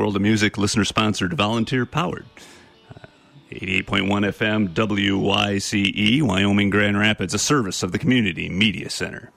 World of Music, listener sponsored, volunteer powered. Uh, 88.1 FM WYCE, Wyoming Grand Rapids, a service of the Community Media Center.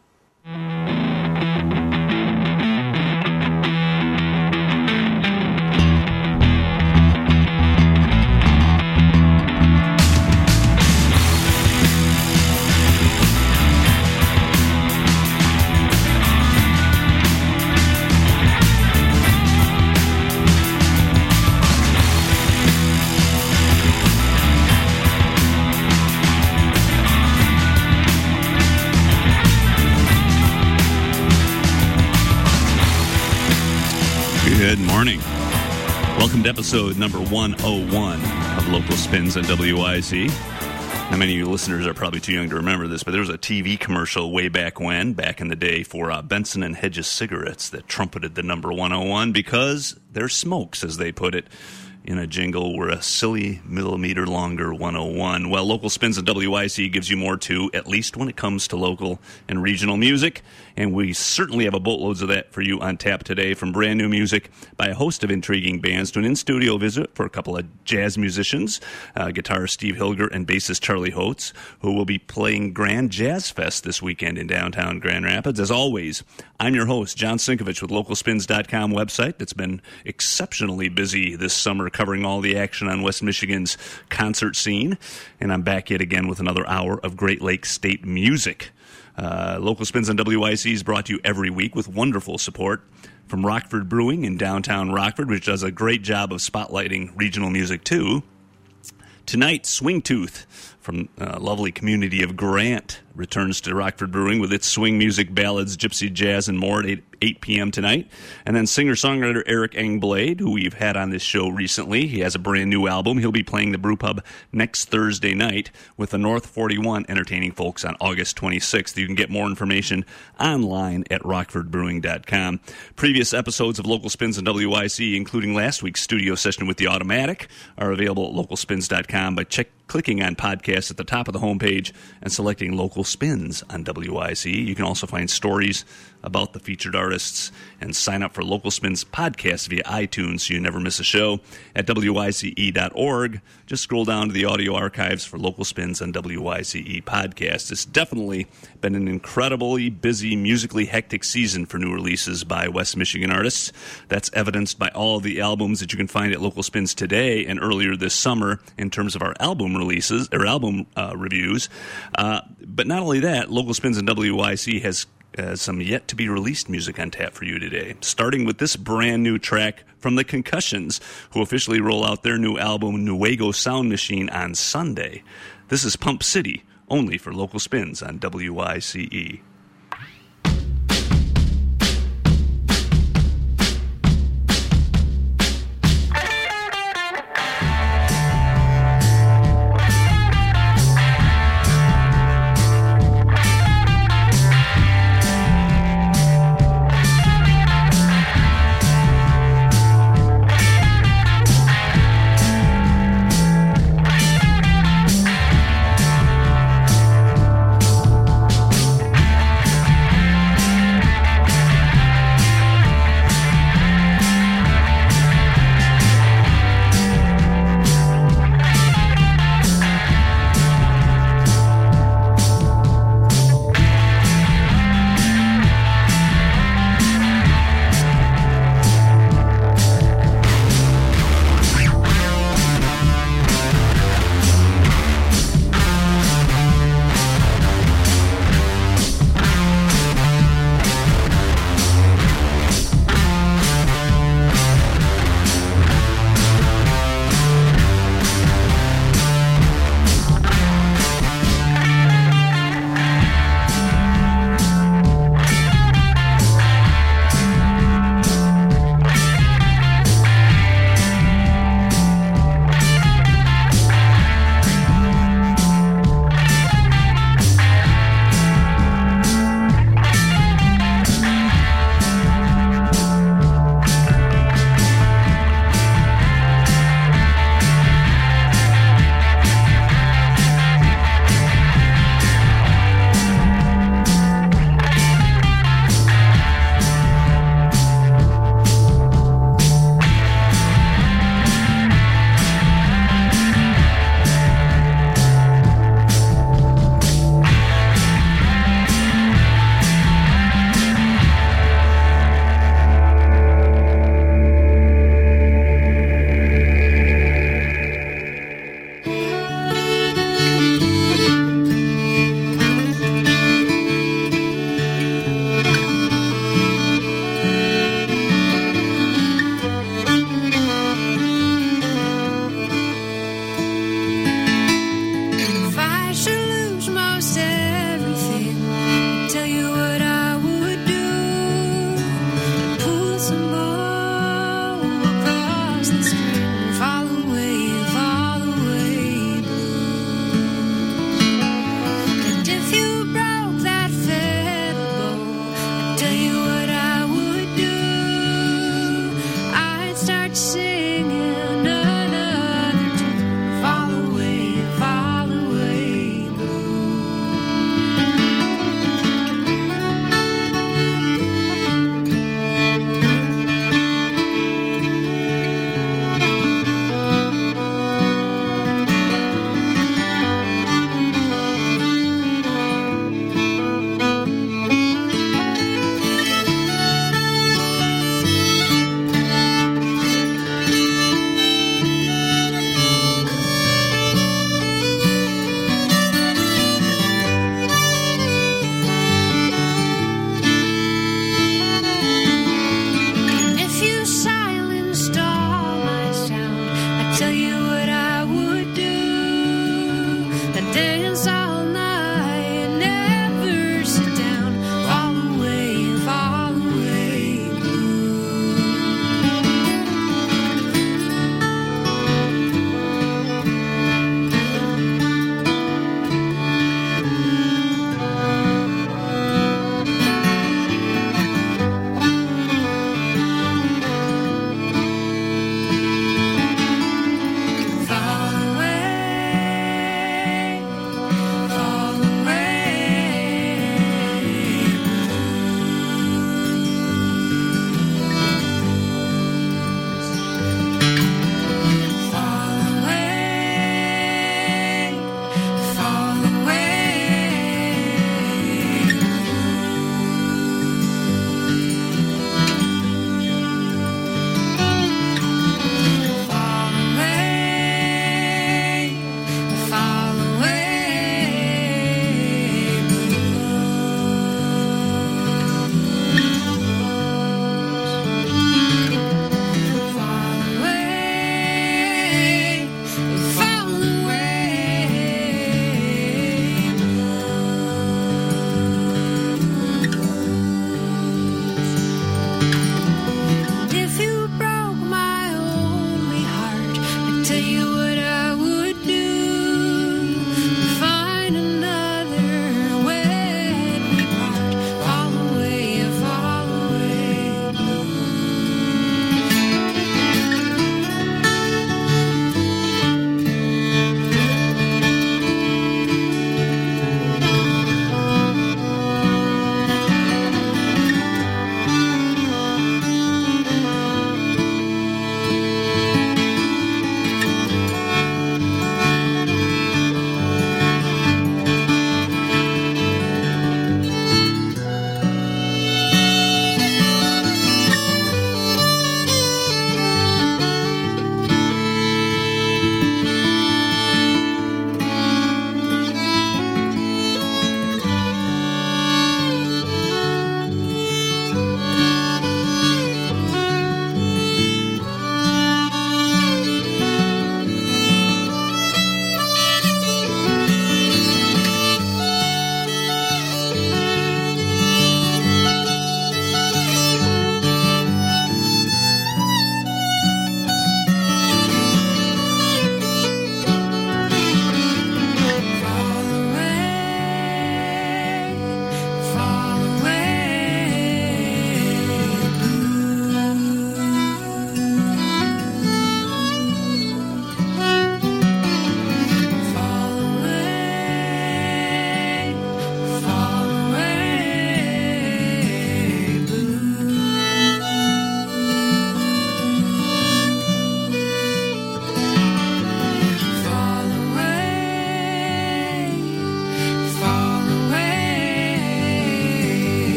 Number 101 of Local Spins on WIC. Now, many of you listeners are probably too young to remember this, but there was a TV commercial way back when, back in the day, for uh, Benson and Hedges cigarettes that trumpeted the number 101 because their smokes, as they put it, in a jingle were a silly millimeter longer 101. Well, Local Spins and WIC gives you more too, at least when it comes to local and regional music. And we certainly have a boatloads of that for you on tap today from brand new music by a host of intriguing bands to an in studio visit for a couple of jazz musicians, uh, guitarist Steve Hilger and bassist Charlie Holtz, who will be playing Grand Jazz Fest this weekend in downtown Grand Rapids. As always, I'm your host, John Sinkovich with LocalSpins.com website that's been exceptionally busy this summer covering all the action on West Michigan's concert scene. And I'm back yet again with another hour of Great Lakes State music. Uh, Local Spins on WIC is brought to you every week with wonderful support from Rockford Brewing in downtown Rockford, which does a great job of spotlighting regional music too. Tonight, Swing Tooth from uh, lovely community of Grant returns to Rockford Brewing with its swing music, ballads, gypsy jazz, and more at 8, 8 p.m. tonight. And then singer songwriter Eric Engblade, who we've had on this show recently, he has a brand new album. He'll be playing the Brew Pub next Thursday night with the North 41 entertaining folks on August 26th. You can get more information online at rockfordbrewing.com. Previous episodes of Local Spins and WIC, including last week's studio session with the Automatic, are available at localspins.com by check clicking on podcasts at the top of the homepage and selecting local spins on WIC. You can also find stories about the featured artists and sign up for Local Spins podcast via iTunes so you never miss a show at WICE.org. Just scroll down to the audio archives for Local Spins on WICE podcast. It's definitely been an incredibly busy, musically hectic season for new releases by West Michigan artists. That's evidenced by all the albums that you can find at Local Spins today and earlier this summer in terms of our album releases or album uh, reviews. Uh, but not only that, Local Spins and WIC has uh, some yet to be released music on tap for you today. Starting with this brand new track from the Concussions, who officially roll out their new album, Nuevo Sound Machine, on Sunday. This is Pump City, only for local spins on WICE.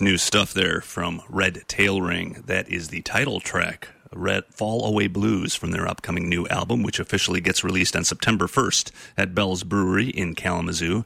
New stuff there from Red Tail Ring. That is the title track, Red Fall Away Blues, from their upcoming new album, which officially gets released on September 1st at Bell's Brewery in Kalamazoo.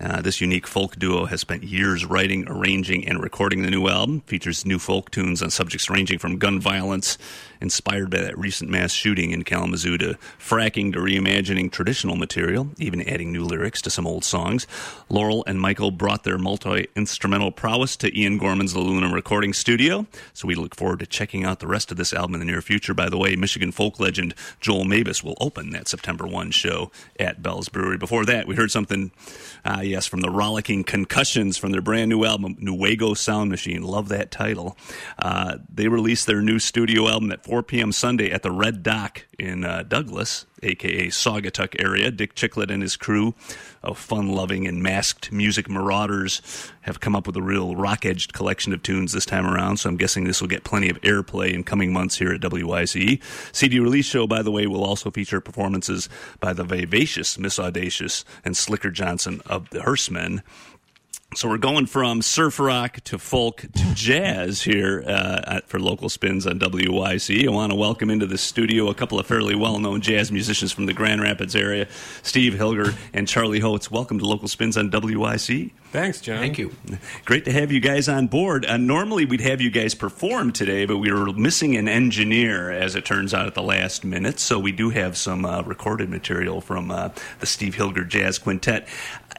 Uh, this unique folk duo has spent years writing, arranging, and recording the new album. Features new folk tunes on subjects ranging from gun violence, inspired by that recent mass shooting in Kalamazoo, to fracking to reimagining traditional material, even adding new lyrics to some old songs. Laurel and Michael brought their multi instrumental prowess to Ian Gorman's Aluminum recording studio. So we look forward to checking out the rest of this album in the near future. By the way, Michigan folk legend Joel Mabus will open that September 1 show at Bell's Brewery. Before that, we heard something. Uh, yes, from the Rollicking Concussions from their brand new album, Nuevo Sound Machine. Love that title. Uh, they released their new studio album at 4 p.m. Sunday at the Red Dock in uh, Douglas, aka Saugatuck area. Dick Chiclet and his crew of fun loving and masked music marauders have come up with a real rock edged collection of tunes this time around, so I'm guessing this will get plenty of airplay in coming months here at WYCE. CD release show, by the way, will also feature performances by the vivacious Miss Audacious and Slicker Johnson of the Hearstmen. So we're going from surf rock to folk to jazz here uh, for local spins on WYC. I want to welcome into the studio a couple of fairly well-known jazz musicians from the Grand Rapids area, Steve Hilger and Charlie Holtz. Welcome to local spins on WYC. Thanks, John. Thank you. Great to have you guys on board. Uh, normally we'd have you guys perform today, but we were missing an engineer, as it turns out, at the last minute. So we do have some uh, recorded material from uh, the Steve Hilger Jazz Quintet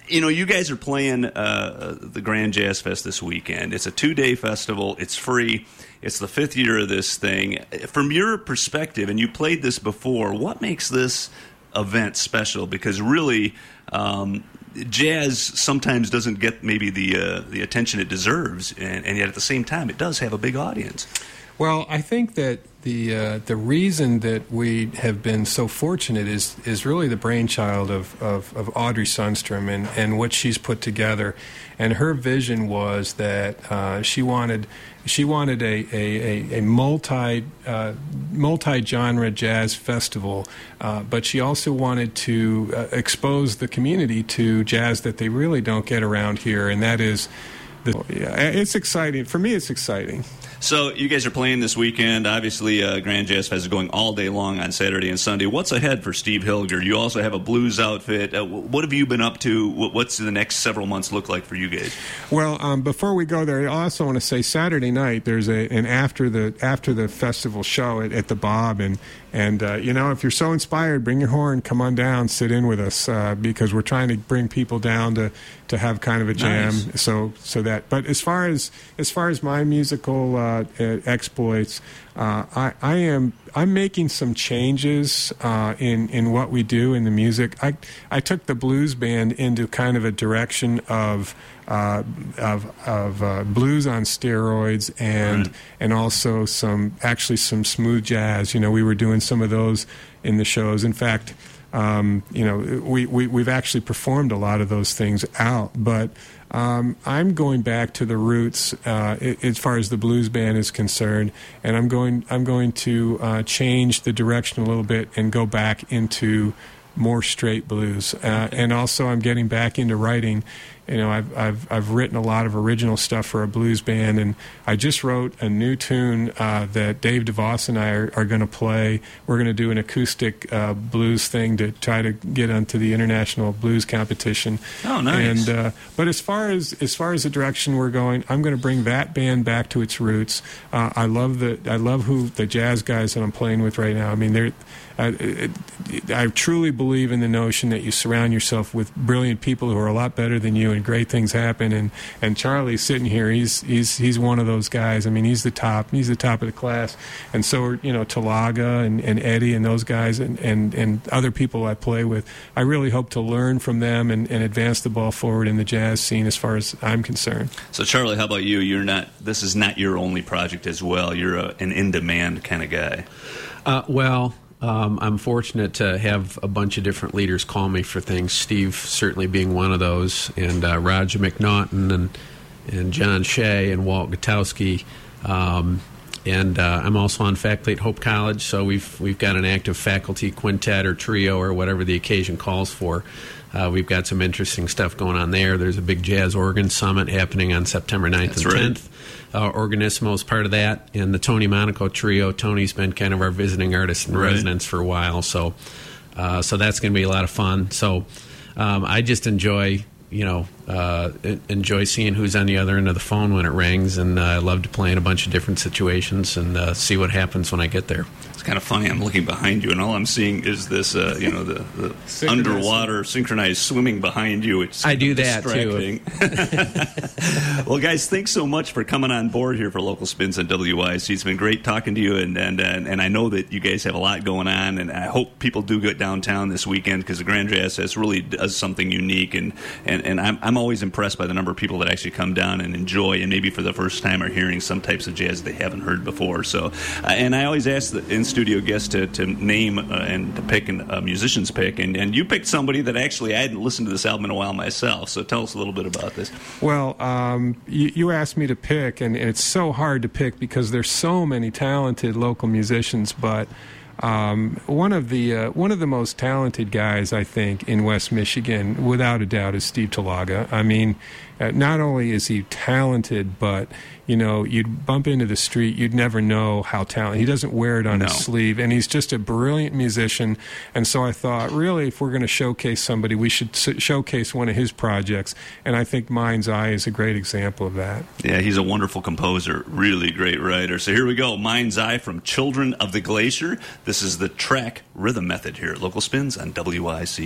you know, you guys are playing uh, the Grand Jazz Fest this weekend. It's a two day festival, it's free. It's the fifth year of this thing. From your perspective, and you played this before, what makes this event special? Because really, um, jazz sometimes doesn't get maybe the uh, the attention it deserves, and, and, yet at the same time, it does have a big audience. Well, I think that the uh, the reason that we have been so fortunate is is really the brainchild of, of, of, Audrey Sundstrom and, and what she's put together, and her vision was that uh, she wanted she wanted a a, a, a multi uh, multi genre jazz festival, uh, but she also wanted to uh, expose the community to jazz that they really don't get around here, and that is. The, yeah, it's exciting. For me, it's exciting. So you guys are playing this weekend. Obviously, uh, Grand Jazz Fest is going all day long on Saturday and Sunday. What's ahead for Steve Hilger? You also have a blues outfit. Uh, what have you been up to? What's the next several months look like for you guys? Well, um, before we go there, I also want to say Saturday night there's a an after the after the festival show at, at the Bob, and and uh, you know if you're so inspired, bring your horn, come on down, sit in with us uh, because we're trying to bring people down to to have kind of a jam. Nice. So so that. But as far as as far as my musical uh, exploits, uh, I, I am I'm making some changes uh, in in what we do in the music. I I took the blues band into kind of a direction of uh, of of uh, blues on steroids and right. and also some actually some smooth jazz. You know, we were doing some of those in the shows. In fact. Um, you know, we, we, we've actually performed a lot of those things out, but um, I'm going back to the roots uh, as far as the blues band is concerned, and I'm going I'm going to uh, change the direction a little bit and go back into more straight blues. Uh, and also, I'm getting back into writing you know, I've, I've, I've written a lot of original stuff for a blues band, and I just wrote a new tune uh, that Dave DeVos and I are, are going to play. We're going to do an acoustic uh, blues thing to try to get onto the international blues competition. Oh, nice! And uh, but as far as as far as the direction we're going, I'm going to bring that band back to its roots. Uh, I love the I love who the jazz guys that I'm playing with right now. I mean, they're I, I truly believe in the notion that you surround yourself with brilliant people who are a lot better than you, and great things happen. And and Charlie's sitting here; he's he's he's one of those guys. I mean, he's the top. He's the top of the class. And so are you know Talaga and, and Eddie and those guys and, and and other people I play with. I really hope to learn from them and, and advance the ball forward in the jazz scene as far as I'm concerned. So Charlie, how about you? You're not. This is not your only project as well. You're a, an in demand kind of guy. Uh, well, um, I'm fortunate to have a bunch of different leaders call me for things. Steve certainly being one of those, and uh, Roger McNaughton and and John Shea and Walt Gutowski. Um, and uh, I'm also on faculty at Hope College, so we've we've got an active faculty quintet or trio or whatever the occasion calls for. Uh, we've got some interesting stuff going on there. There's a big jazz organ summit happening on September 9th That's and right. 10th. Uh, Organissimo is part of that, and the Tony Monaco trio. Tony's been kind of our visiting artist in right. residence for a while, so uh, so that's going to be a lot of fun. So um, I just enjoy you know, uh, enjoy seeing who's on the other end of the phone when it rings, and uh, I love to play in a bunch of different situations and uh, see what happens when I get there. It's kind of funny. I'm looking behind you, and all I'm seeing is this, uh, you know, the, the underwater synchronized swimming behind you. It's I do that too. well, guys, thanks so much for coming on board here for Local Spins on WIC. It's been great talking to you, and and and, and I know that you guys have a lot going on, and I hope people do get downtown this weekend because the Grand Jazz Fest really does something unique, and and, and I'm, I'm always impressed by the number of people that actually come down and enjoy, and maybe for the first time are hearing some types of jazz they haven't heard before. So, uh, and I always ask the in studio guests to, to name uh, and to pick a uh, musician's pick, and, and you picked somebody that actually I hadn't listened to this album in a while myself. So tell us a little bit about this. Well, um, you, you asked me to pick, and it's so hard to pick because there's so many talented local musicians, but. Um, one of the uh, one of the most talented guys I think in West Michigan, without a doubt, is Steve Talaga. I mean, uh, not only is he talented, but you know, you'd bump into the street, you'd never know how talented. He doesn't wear it on no. his sleeve, and he's just a brilliant musician. And so I thought, really, if we're going to showcase somebody, we should showcase one of his projects. And I think Mind's Eye is a great example of that. Yeah, he's a wonderful composer, really great writer. So here we go, Mind's Eye from Children of the Glacier. This is the track rhythm method here at Local Spins on WICE.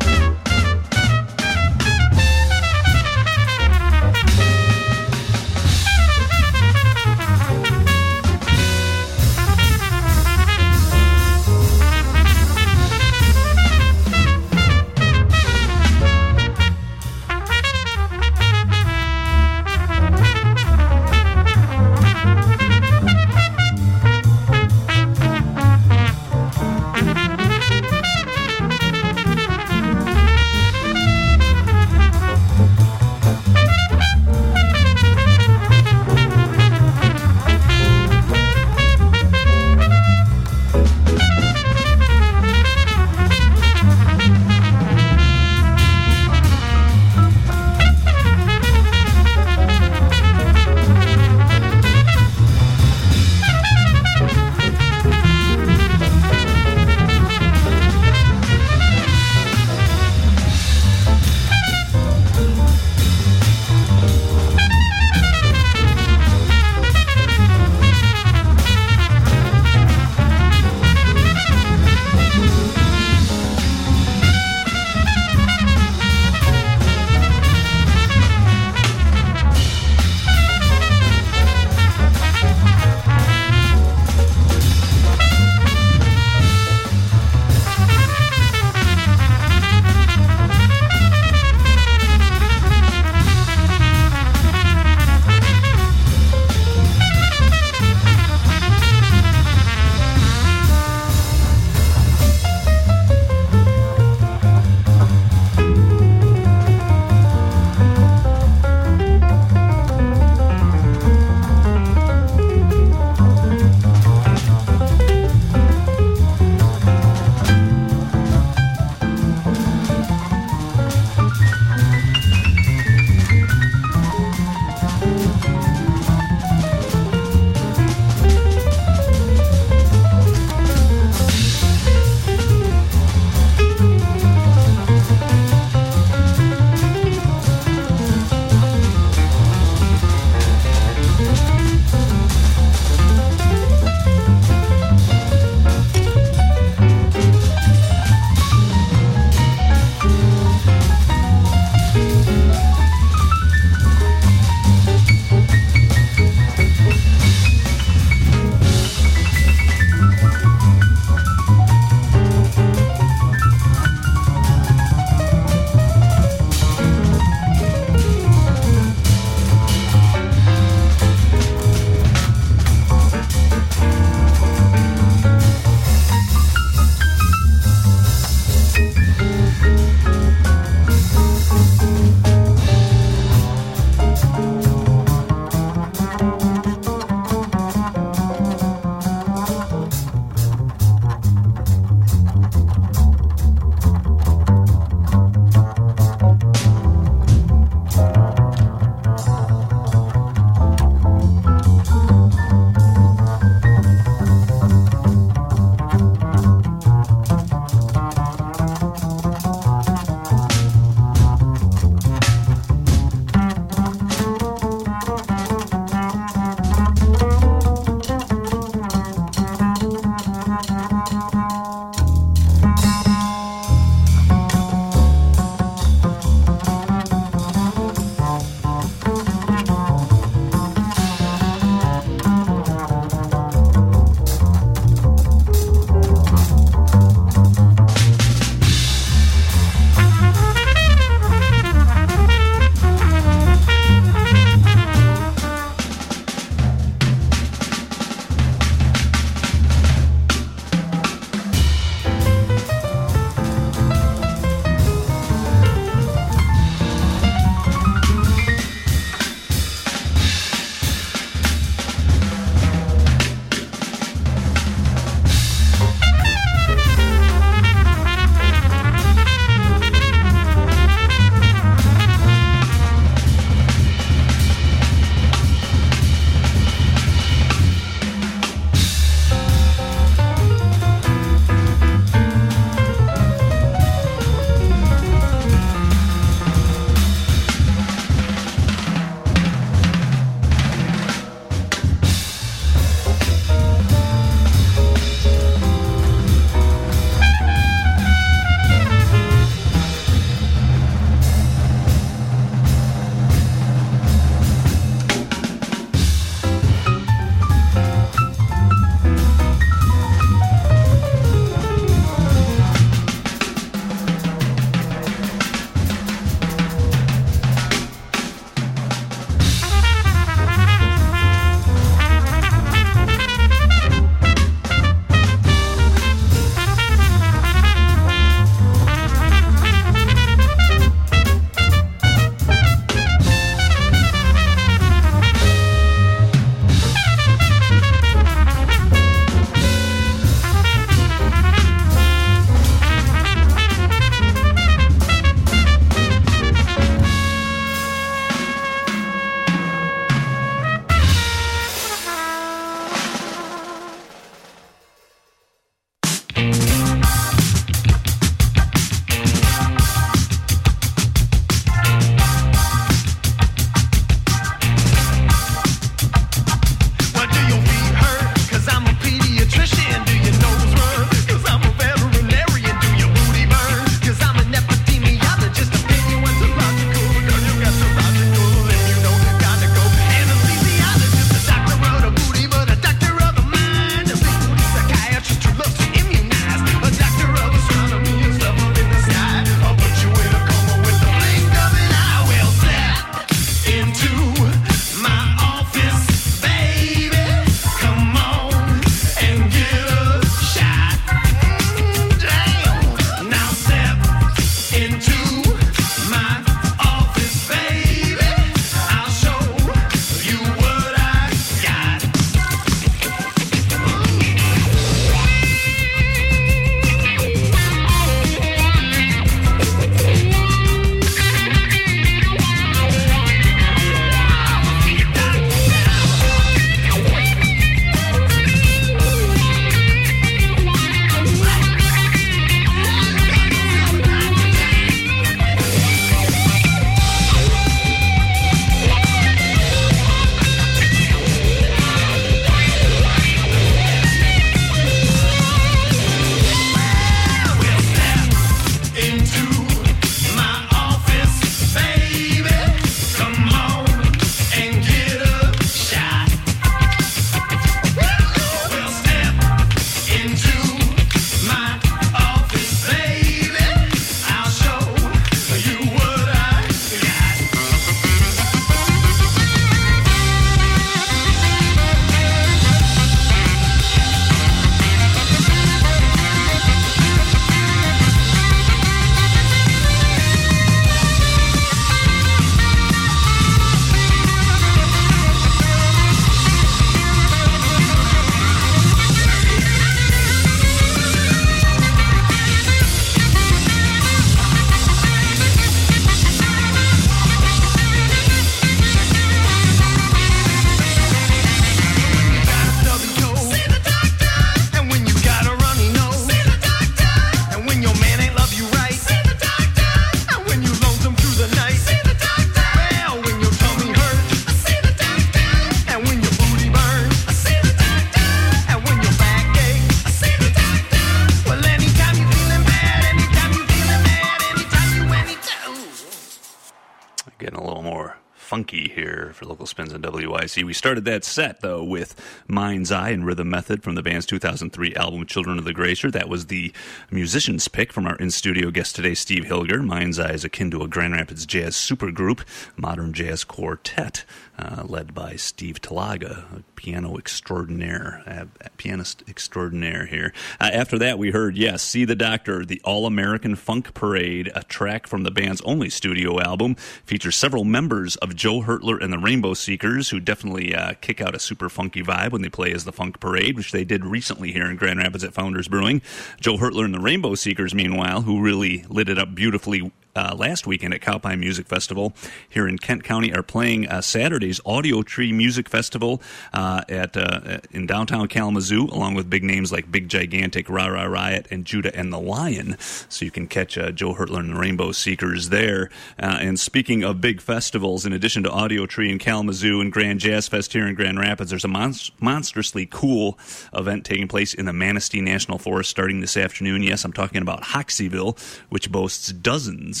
Spins on WIC. We started that set though with Mind's Eye and Rhythm Method from the band's 2003 album Children of the Glacier. That was the musician's pick from our in-studio guest today, Steve Hilger. Mind's Eye is akin to a Grand Rapids jazz supergroup, modern jazz quartet uh, led by Steve Talaga, a piano extraordinaire, pianist extraordinaire here. Uh, after that, we heard, yes, See the Doctor, the All American Funk Parade, a track from the band's only studio album. Features several members of Joe Hertler and the Rainbow Seekers, who definitely uh, kick out a super funky vibe when they play as the Funk Parade, which they did recently here in Grand Rapids at Founders Brewing. Joe Hertler and the Rainbow Seekers, meanwhile, who really lit it up beautifully uh, last weekend at Cowpine Music Festival here in Kent County are playing uh, Saturday's Audiotree Music Festival uh, at uh, in downtown Kalamazoo, along with big names like Big Gigantic, Ra Ra Riot, and Judah and the Lion. So you can catch uh, Joe Hertler and the Rainbow Seekers there. Uh, and speaking of big festivals, in addition to Audio Tree in Kalamazoo and Grand Jazz Fest here in Grand Rapids, there's a monstrously cool event taking place in the Manistee National Forest starting this afternoon. Yes, I'm talking about Hoxeyville, which boasts dozens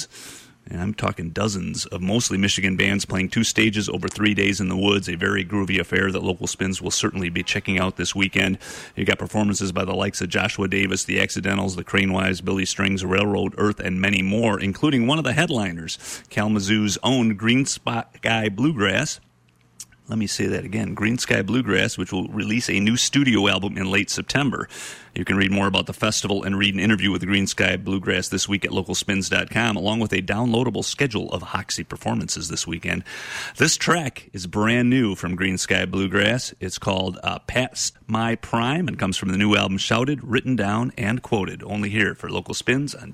and I'm talking dozens of mostly Michigan bands playing two stages over three days in the woods, a very groovy affair that local spins will certainly be checking out this weekend. You got performances by the likes of Joshua Davis, the Accidentals, the Crane Wives, Billy Strings, Railroad Earth, and many more, including one of the headliners, Kalamazoo's own Green Sky Bluegrass let me say that again Green Sky Bluegrass, which will release a new studio album in late September. You can read more about the festival and read an interview with Green Sky Bluegrass this week at localspins.com, along with a downloadable schedule of Hoxie performances this weekend. This track is brand new from Green Sky Bluegrass. It's called uh, Past My Prime and comes from the new album Shouted, Written Down, and Quoted, only here for Local Spins on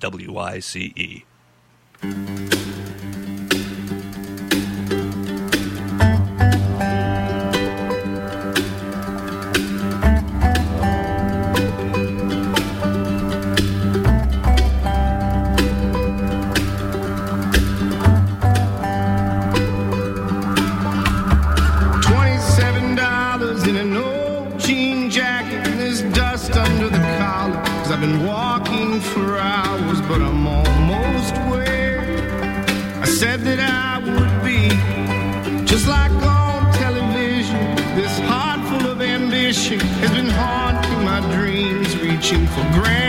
幸福。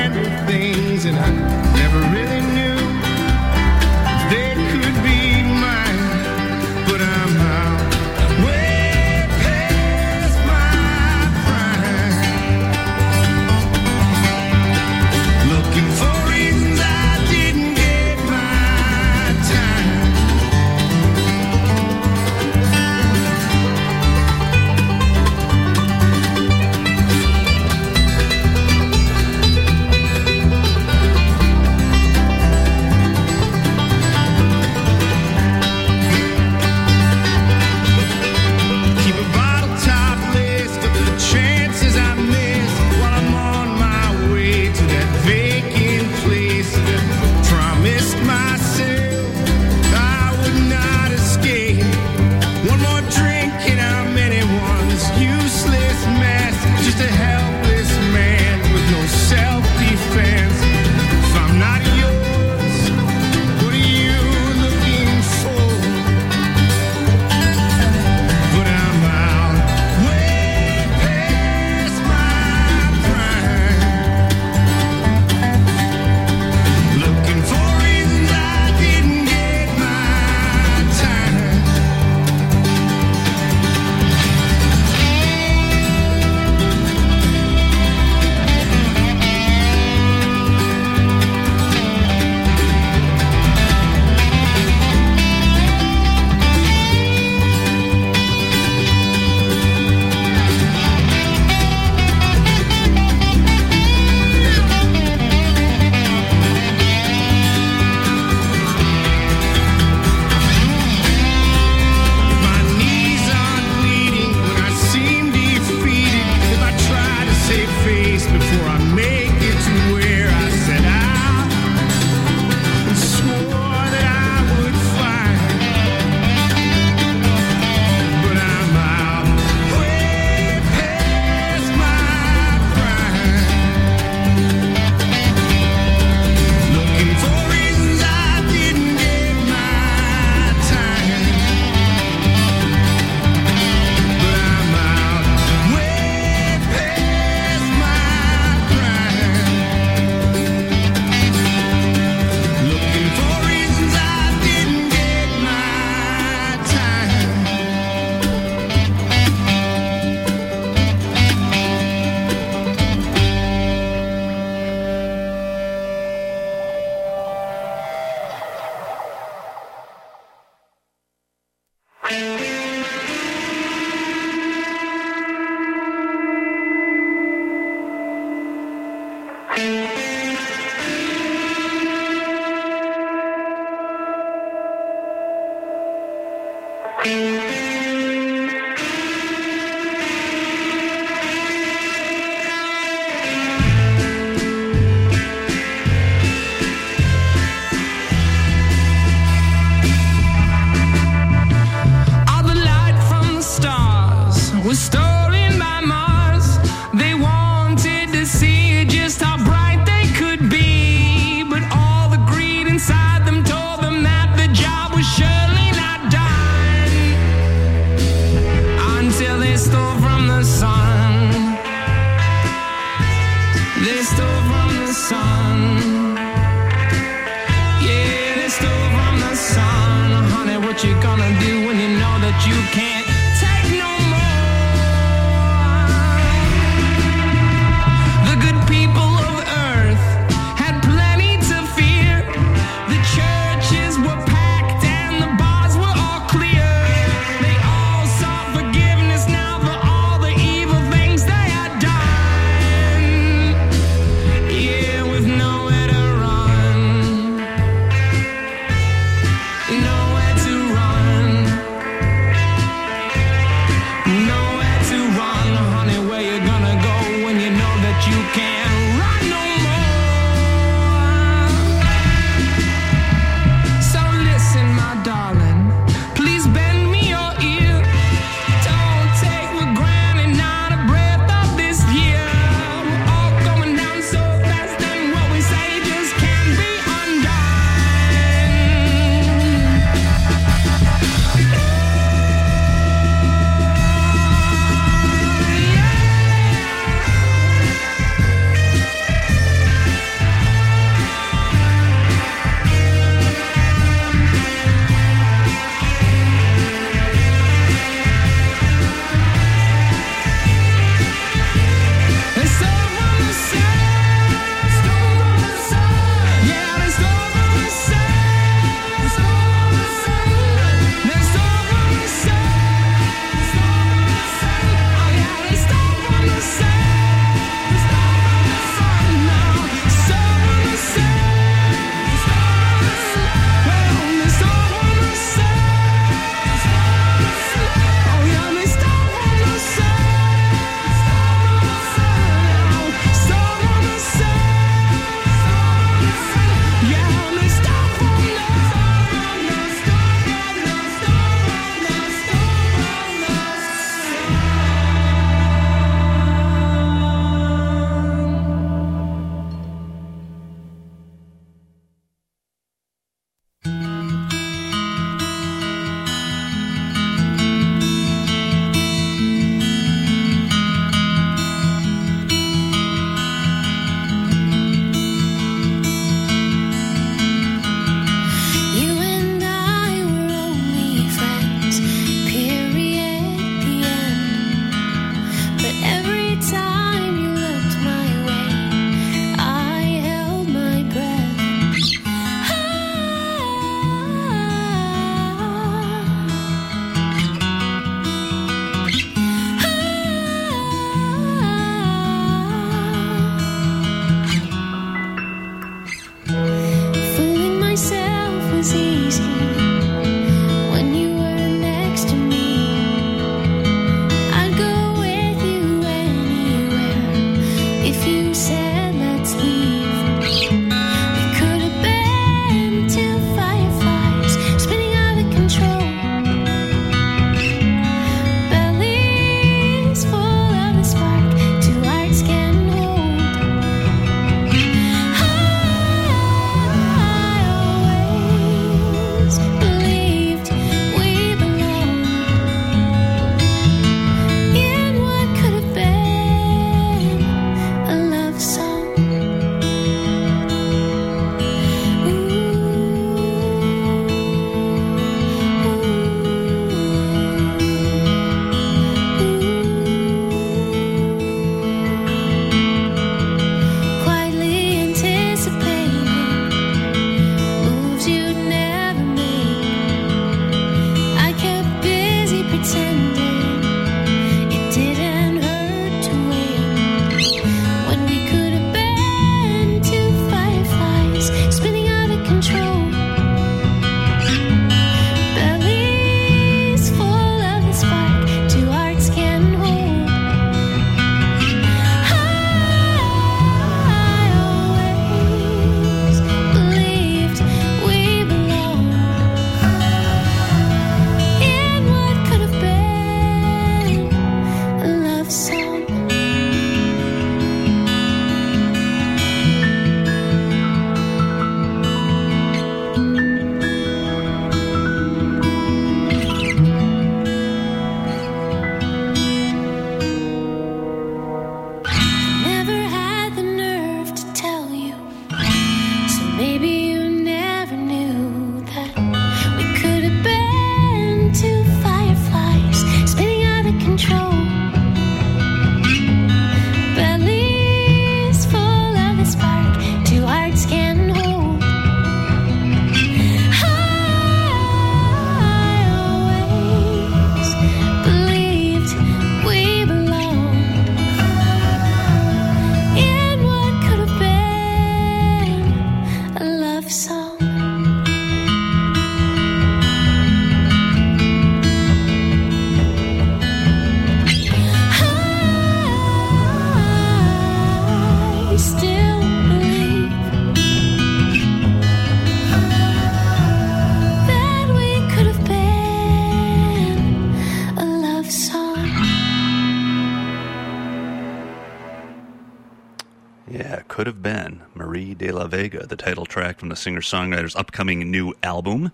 Vega, the title track from the singer songwriter's upcoming new album.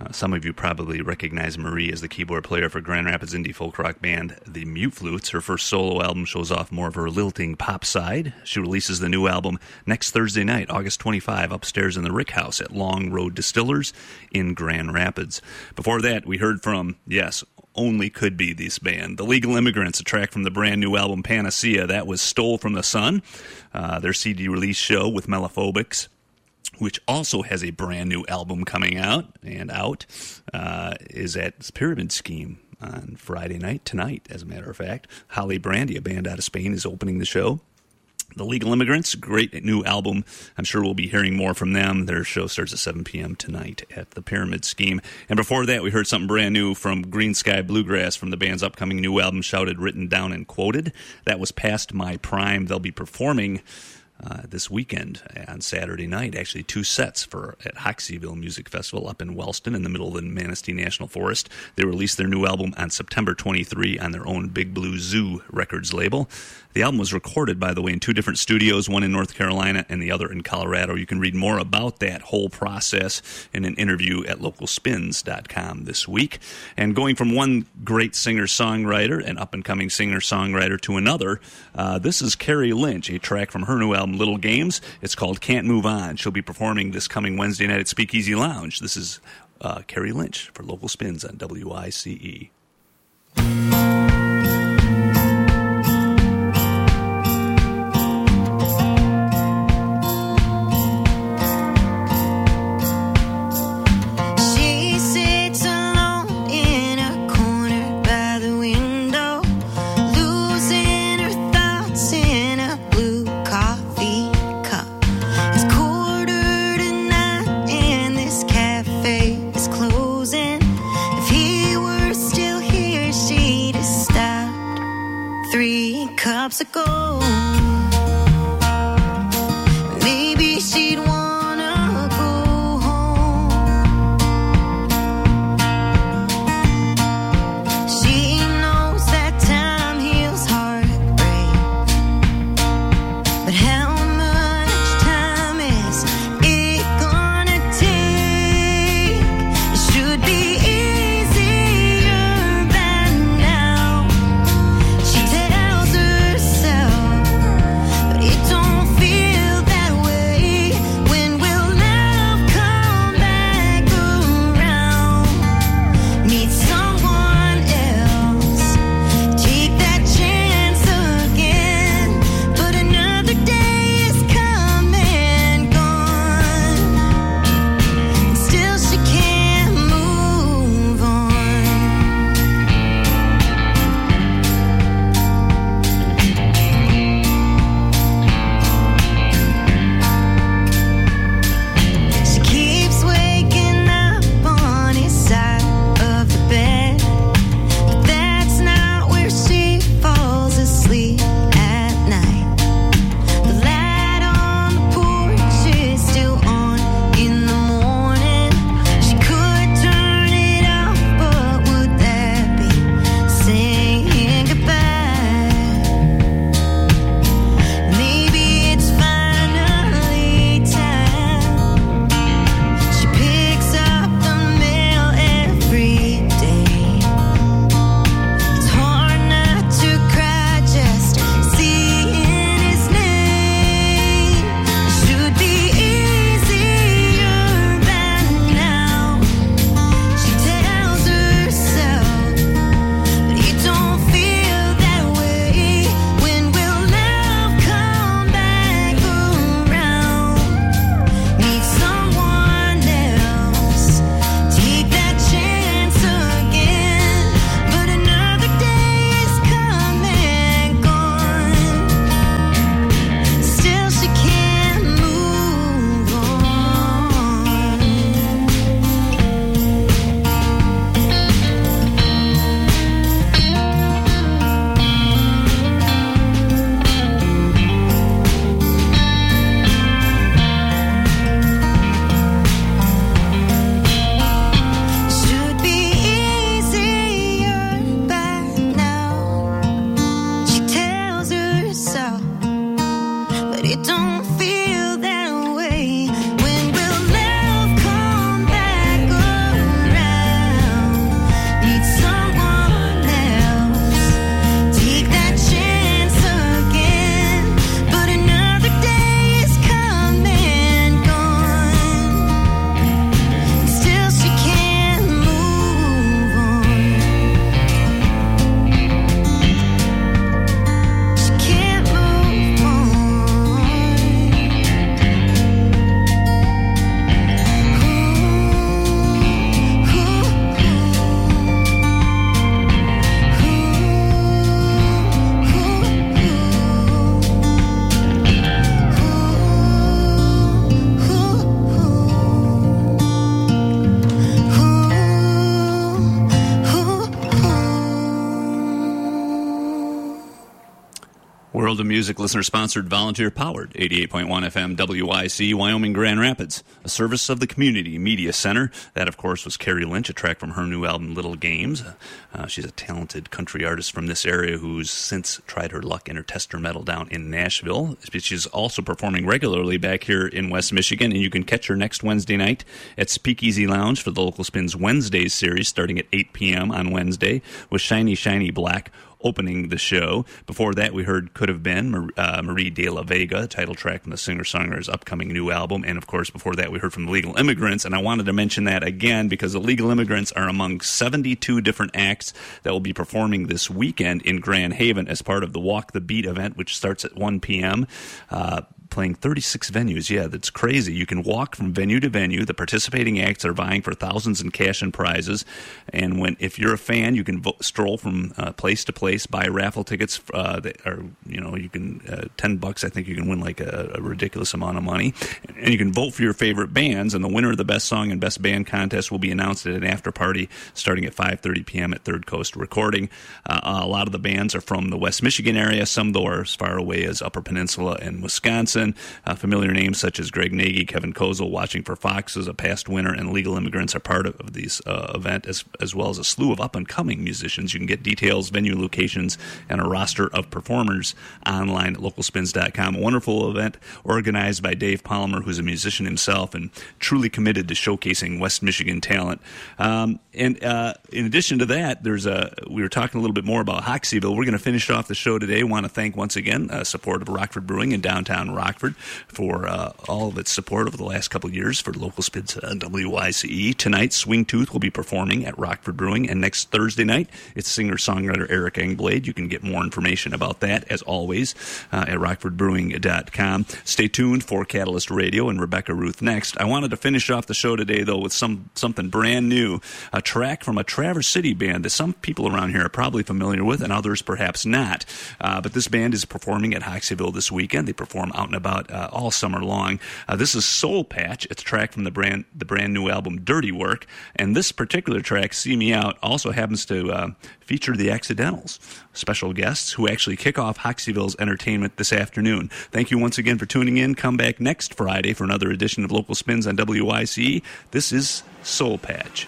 Uh, some of you probably recognize Marie as the keyboard player for Grand Rapids indie folk rock band The Mute Flutes. Her first solo album shows off more of her lilting pop side. She releases the new album next Thursday night, August 25, upstairs in the Rick House at Long Road Distillers in Grand Rapids. Before that, we heard from, yes, only could be this band. The Legal Immigrants, a track from the brand new album Panacea, that was Stole from the Sun, uh, their CD release show with Mellophobics which also has a brand new album coming out and out, uh, is at Pyramid Scheme on Friday night, tonight, as a matter of fact. Holly Brandy, a band out of Spain, is opening the show. The Legal Immigrants, great new album. I'm sure we'll be hearing more from them. Their show starts at 7 p.m. tonight at the Pyramid Scheme. And before that, we heard something brand new from Greensky Bluegrass from the band's upcoming new album, Shouted, Written Down, and Quoted. That was Past My Prime. They'll be performing uh, this weekend on Saturday night. Actually, two sets for at Hoxieville Music Festival up in Wellston in the middle of the Manistee National Forest. They released their new album on September 23 on their own Big Blue Zoo Records label. The album was recorded, by the way, in two different studios, one in North Carolina and the other in Colorado. You can read more about that whole process in an interview at localspins.com this week. And going from one great singer songwriter, and up and coming singer songwriter, to another, uh, this is Carrie Lynch, a track from her new album, Little Games. It's called Can't Move On. She'll be performing this coming Wednesday night at Speakeasy Lounge. This is uh, Carrie Lynch for Local Spins on WYCE. Music listener sponsored, volunteer powered, 88.1 FM WYCE, Wyoming Grand Rapids, a service of the Community Media Center. That, of course, was Carrie Lynch, a track from her new album, Little Games. Uh, she's a talented country artist from this area who's since tried her luck in her tester metal down in Nashville. She's also performing regularly back here in West Michigan, and you can catch her next Wednesday night at Speakeasy Lounge for the Local Spins Wednesdays series starting at 8 p.m. on Wednesday with Shiny Shiny Black opening the show. Before that, we heard Could Have Been, uh, Marie de la Vega, title track from the singer songwriter's upcoming new album. And of course, before that, we heard from Legal Immigrants. And I wanted to mention that again because the Legal Immigrants are among 72 different acts that will be performing this weekend in Grand Haven as part of the Walk the Beat event, which starts at 1 p.m. Uh, playing 36 venues. Yeah, that's crazy. You can walk from venue to venue. The participating acts are vying for thousands in cash and prizes. And when if you're a fan, you can vo- stroll from uh, place to place, buy raffle tickets. Uh, that are you know you can uh, 10 bucks. I think you can win like a, a ridiculous amount of money, and you can vote for your favorite bands. And the winner of the best song and best band contest will be announced at an after party starting at 5:30 p.m. at Third Coast Recording. Uh, a lot of the bands are from the West Michigan area. Some though are as far away as Upper Peninsula and Wisconsin. Uh, familiar names such as Greg Nagy, Kevin Kozel, Watching for Foxes, a past winner, and Legal Immigrants are part of, this uh, event, as, as well as a slew of up and coming musicians. You can get details, venue locations, and a roster of performers online at localspins.com. A wonderful event organized by Dave Palmer, who's a musician himself and truly committed to showcasing West Michigan talent. Um, and uh, in addition to that, there's a we were talking a little bit more about Hoxieville. We're going to finish off the show today. Want to thank once again uh, support of Rockford Brewing in downtown Rockford for uh, all of its support over the last couple years for local spins uh, WYCE. Tonight, Swing Tooth will be performing at Rockford Brewing, and next Thursday night, it's singer songwriter Eric Engblade. You can get more information about that as always uh, at rockfordbrewing.com. Stay tuned for Catalyst Radio and Rebecca Ruth next. I wanted to finish off the show today though with some something brand new, a track from a Traverse City band that some people around here are probably familiar with, and others perhaps not. Uh, but this band is performing at Hoxieville this weekend. They perform out and about uh, all summer long. Uh, this is Soul Patch. It's a track from the brand the brand new album Dirty Work, and this particular track, "See Me Out," also happens to uh, feature the Accidentals, special guests who actually kick off Hoxieville's entertainment this afternoon. Thank you once again for tuning in. Come back next Friday for another edition of Local Spins on WYCE. This is Soul Patch.